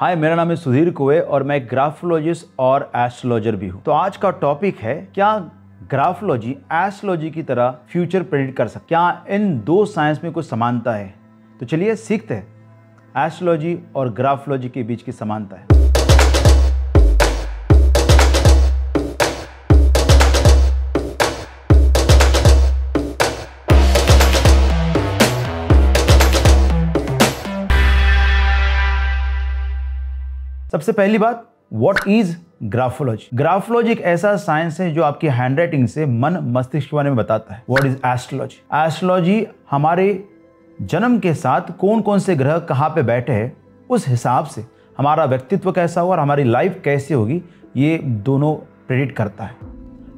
हाय, मेरा नाम है सुधीर कुए और मैं ग्राफोलॉजिस्ट और एस्ट्रोलॉजर भी हूँ। तो आज का टॉपिक है, क्या ग्राफोलॉजी, एस्ट्रोलॉजी की तरह फ्यूचर प्रेडिक्ट कर सकते क्या इन दो साइंस में कुछ समानता है? तो चलिए सीखते हैं। एस्ट्रोलॉजी और ग्राफोलॉजी के बीच की समानता है। सबसे पहली बात वॉट इज़ ग्राफोलॉजी ग्राफोलॉजी एक ऐसा साइंस है जो आपकी हैंडराइटिंग से मन, मस्तिष्क के बारे में बताता है। वॉट इज़ एस्ट्रोलॉजी एस्ट्रोलॉजी हमारे जन्म के साथ कौन कौन से ग्रह कहाँ पे बैठे हैं, उस हिसाब से हमारा व्यक्तित्व कैसा होगा और हमारी लाइफ कैसी होगी, ये दोनों प्रेडिक्ट करता है।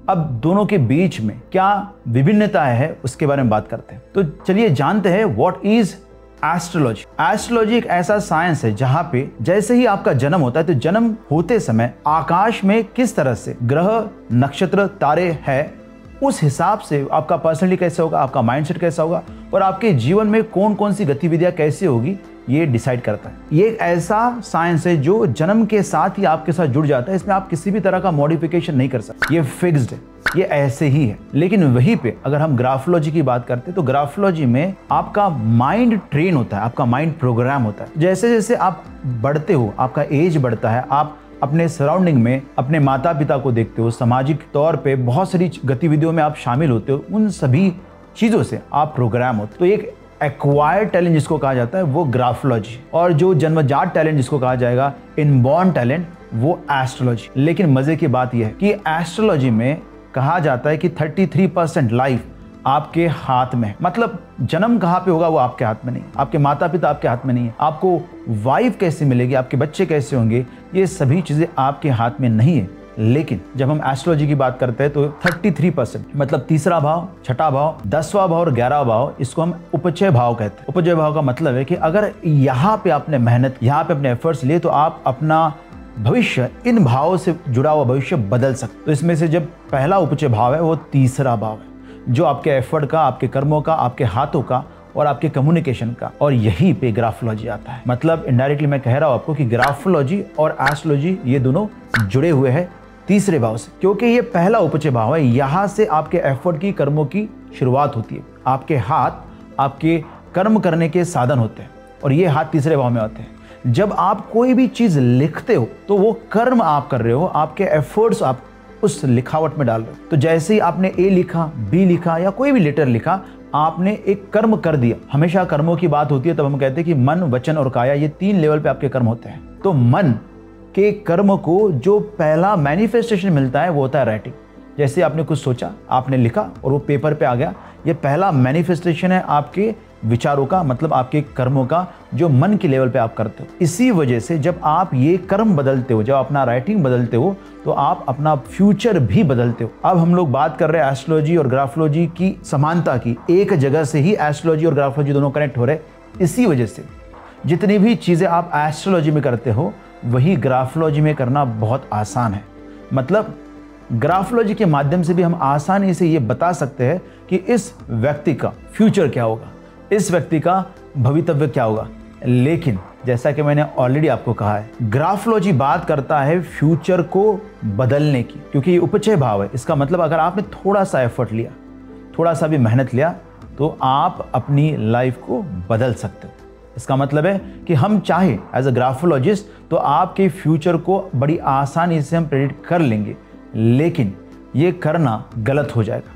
अब दोनों के बीच में क्या विभिन्नता है, उसके बारे में बात करते हैं। तो चलिए जानते हैं वॉट इज़ एस्ट्रोलॉजी एस्ट्रोलॉजी एक ऐसा साइंस है जहाँ पे जैसे ही आपका जन्म होता है तो जन्म होते समय आकाश में किस तरह से ग्रह, नक्षत्र, तारे है, उस हिसाब से आपका पर्सनली कैसे होगा, आपका माइंडसेट कैसा होगा और आपके जीवन में कौन कौन सी गतिविधियाँ कैसी होगी, ये डिसाइड करता है। ये एक ऐसा साइंस है जो जन्म के साथ ही आपके साथ जुड़ जाता है, इसमें आप किसी भी तरह का मॉडिफिकेशन नहीं कर सकते। ये फिक्स्ड है। ये ऐसे ही है। लेकिन वहीं पे अगर हम ग्राफोलॉजी की बात करते हैं तो ग्राफोलॉजी में आपका माइंड ट्रेन होता है, आपका माइंड प्रोग्राम होता है। जैसे जैसे आप बढ़ते हो, आपका एज बढ़ता है, आप अपने सराउंडिंग में अपने माता पिता को देखते हो, सामाजिक तौर पे बहुत सारी गतिविधियों में आप शामिल होते हो, उन सभी चीज़ों से आप प्रोग्राम होते हो। तो एक एक्वायर्ड टैलेंट जिसको कहा जाता है, वो ग्राफोलॉजी। और जो जन्मजात टैलेंट जिसको कहा जाएगा इनबॉर्न टैलेंट वो एस्ट्रोलॉजी लेकिन मज़े की बात यह है कि एस्ट्रोलॉजी में कहा जाता है कि 33 परसेंट लाइफ आपके हाथ में मतलब जन्म कहाँ पे होगा वो आपके हाथ में नहीं आपके माता पिता आपके हाथ में नहीं है। आपको वाइफ कैसे मिलेगी? आपके बच्चे कैसे होंगे? ये सभी चीज़ें आपके हाथ में नहीं है। लेकिन जब हम एस्ट्रोलॉजी की बात करते हैं तो 33 परसेंट मतलब तीसरा भाव, छठा भाव, दसवा भाव और ग्यारह भाव, इसको हम उपचय भाव कहते हैं। उपचय भाव का मतलब है कि अगर यहाँ पे आपने मेहनत, यहाँ पे अपने एफर्ट्स लिए तो आप अपना भविष्य, इन भावों से जुड़ा हुआ भविष्य बदल सकते तो इसमें से जब पहला उपचय भाव है, वो तीसरा भाव है, जो आपके एफर्ट का, आपके कर्मों का, आपके हाथों का और आपके कम्युनिकेशन का। और यहीं पे ग्राफोलॉजी आता है। मतलब इनडायरेक्टली मैं कह रहा हूँ आपको कि ग्राफोलॉजी और एस्ट्रोलॉजी ये दोनों जुड़े हुए हैं तीसरे भाव से। क्योंकि ये पहला उपचय भाव है, यहाँ से आपके एफर्ट की, कर्मों की शुरुआत होती है। आपके हाथ आपके कर्म करने के साधन होते हैं और ये हाथ तीसरे भाव में होते हैं। जब आप कोई भी चीज़ लिखते हो तो वो कर्म आप कर रहे हो, आपके एफर्ट्स आप उस लिखावट में डाल रहे हो। तो जैसे ही आपने ए लिखा बी लिखा, या कोई भी लेटर लिखा, आपने एक कर्म कर दिया। हमेशा कर्मों की बात होती है, तब हम कहते हैं कि मन, वचन और काया, ये तीन लेवल पे आपके कर्म होते हैं। तो मन के कर्म को जो पहला मैनिफेस्टेशन मिलता है, वो होता है राइटिंग जैसे आपने कुछ सोचा, आपने लिखा और वो पेपर पे आ गया, ये पहला मैनिफेस्टेशन है आपके विचारों का मतलब आपके कर्मों का, जो मन के लेवल पे आप करते हो। इसी वजह से जब आप ये कर्म बदलते हो, जब अपना राइटिंग बदलते हो तो आप अपना फ्यूचर भी बदलते हो। अब हम लोग बात कर रहे हैं एस्ट्रोलॉजी और ग्राफोलॉजी की समानता की। एक जगह से ही एस्ट्रोलॉजी और ग्राफोलॉजी दोनों कनेक्ट हो रहे इसी वजह से जितनी भी चीज़ें आप एस्ट्रोलॉजी में करते हो, वही ग्राफोलॉजी में करना बहुत आसान है। मतलब ग्राफोलॉजी के माध्यम से भी हम आसानी से ये बता सकते हैं कि इस व्यक्ति का फ्यूचर क्या होगा। इस व्यक्ति का भवितव्य क्या होगा? लेकिन, जैसा कि मैंने ऑलरेडी आपको कहा है ग्राफोलॉजी बात करता है फ्यूचर को बदलने की, क्योंकि ये उपचय भाव है। इसका मतलब अगर आपने थोड़ा सा एफर्ट लिया, थोड़ा सा भी मेहनत लिया तो आप अपनी लाइफ को बदल सकते हो। इसका मतलब है कि हम चाहे एज अ ग्राफोलॉजिस्ट तो आपके फ्यूचर को बड़ी आसानी से हम प्रेडिक्ट कर लेंगे, लेकिन ये करना गलत हो जाएगा,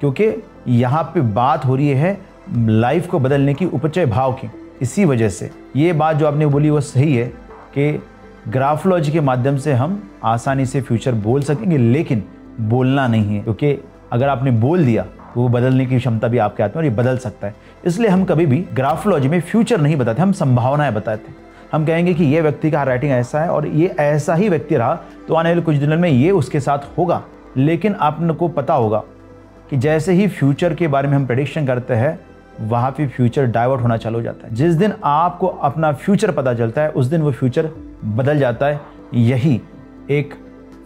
क्योंकि यहाँ पे बात हो रही है लाइफ को बदलने की उपचय भाव की। इसी वजह से ये बात जो आपने बोली वो सही है कि ग्राफोलॉजी के माध्यम से हम आसानी से फ्यूचर बोल सकेंगे, लेकिन बोलना नहीं है। क्योंकि अगर आपने बोल दिया तो वो बदलने की क्षमता भी आपके हाथ में और ये बदल सकता है। इसलिए हम कभी भी ग्राफोलॉजी में फ्यूचर नहीं बताते, हम संभावनाएँ बताते हैं। हम कहेंगे कि ये व्यक्ति का राइटिंग ऐसा है और ये ऐसा ही व्यक्ति रहा तो आने वाले कुछ दिनों में ये उसके साथ होगा। लेकिन आपको पता होगा कि जैसे ही फ्यूचर के बारे में हम प्रडिक्शन करते हैं वहाँ पे फ्यूचर डाइवर्ट होना चालू हो जाता है। जिस दिन आपको अपना फ्यूचर पता चलता है, उस दिन वो फ्यूचर बदल जाता है। यही एक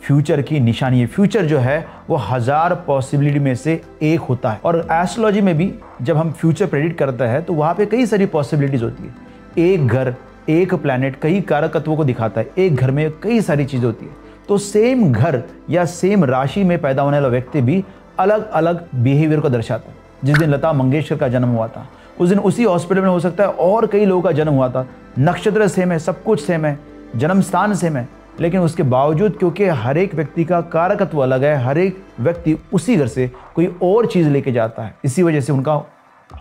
फ्यूचर की निशानी है। फ्यूचर जो है, वो हज़ार पॉसिबिलिटी में से एक होता है। और एस्ट्रोलॉजी में भी जब हम फ्यूचर प्रेडिक्ट करते हैं तो वहाँ पे कई सारी पॉसिबिलिटीज होती है। एक घर, एक प्लैनेट कई कारकत्वों को दिखाता है। एक घर में कई सारी चीज़ें होती है। तो सेम घर या सेम राशि में पैदा होने वाला व्यक्ति भी अलग अलग बिहेवियर को दर्शाता है। जिस दिन लता मंगेशकर का जन्म हुआ था, उस दिन उसी हॉस्पिटल में हो सकता है और कई लोगों का जन्म हुआ था। नक्षत्र सेम है, सब कुछ सेम है, जन्म स्थान सेम है, लेकिन उसके बावजूद क्योंकि हर एक व्यक्ति का कारकत्व अलग है, हर एक व्यक्ति उसी घर से कोई और चीज़ लेके जाता है। इसी वजह से उनका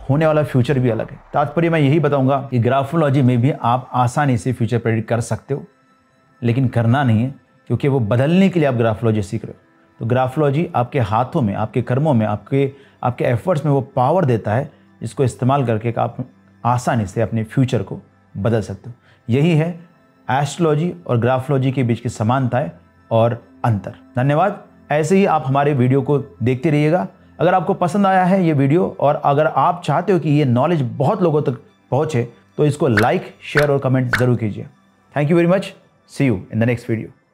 होने वाला फ्यूचर भी अलग है। तात्पर्य मैं यही बताऊँगा कि ग्राफोलॉजी में भी आप आसानी से फ्यूचर प्रेडिक्ट कर सकते हो, लेकिन करना नहीं है, क्योंकि वो बदलने के लिए आप ग्राफोलॉजी सीख रहे हो। तो ग्राफोलॉजी आपके हाथों में, आपके कर्मों में, आपके आपके एफर्ट्स में वो पावर देता है, जिसको इस्तेमाल करके आप आसानी से अपने फ्यूचर को बदल सकते हो। यही है एस्ट्रोलॉजी और ग्राफोलॉजी के बीच की समानताएँ और अंतर। धन्यवाद। ऐसे ही आप हमारे वीडियो को देखते रहिएगा। अगर आपको पसंद आया है ये वीडियो और अगर आप चाहते हो कि ये नॉलेज बहुत लोगों तक पहुँचे तो इसको लाइक शेयर और कमेंट ज़रूर कीजिए। Thank you very much see you in the next video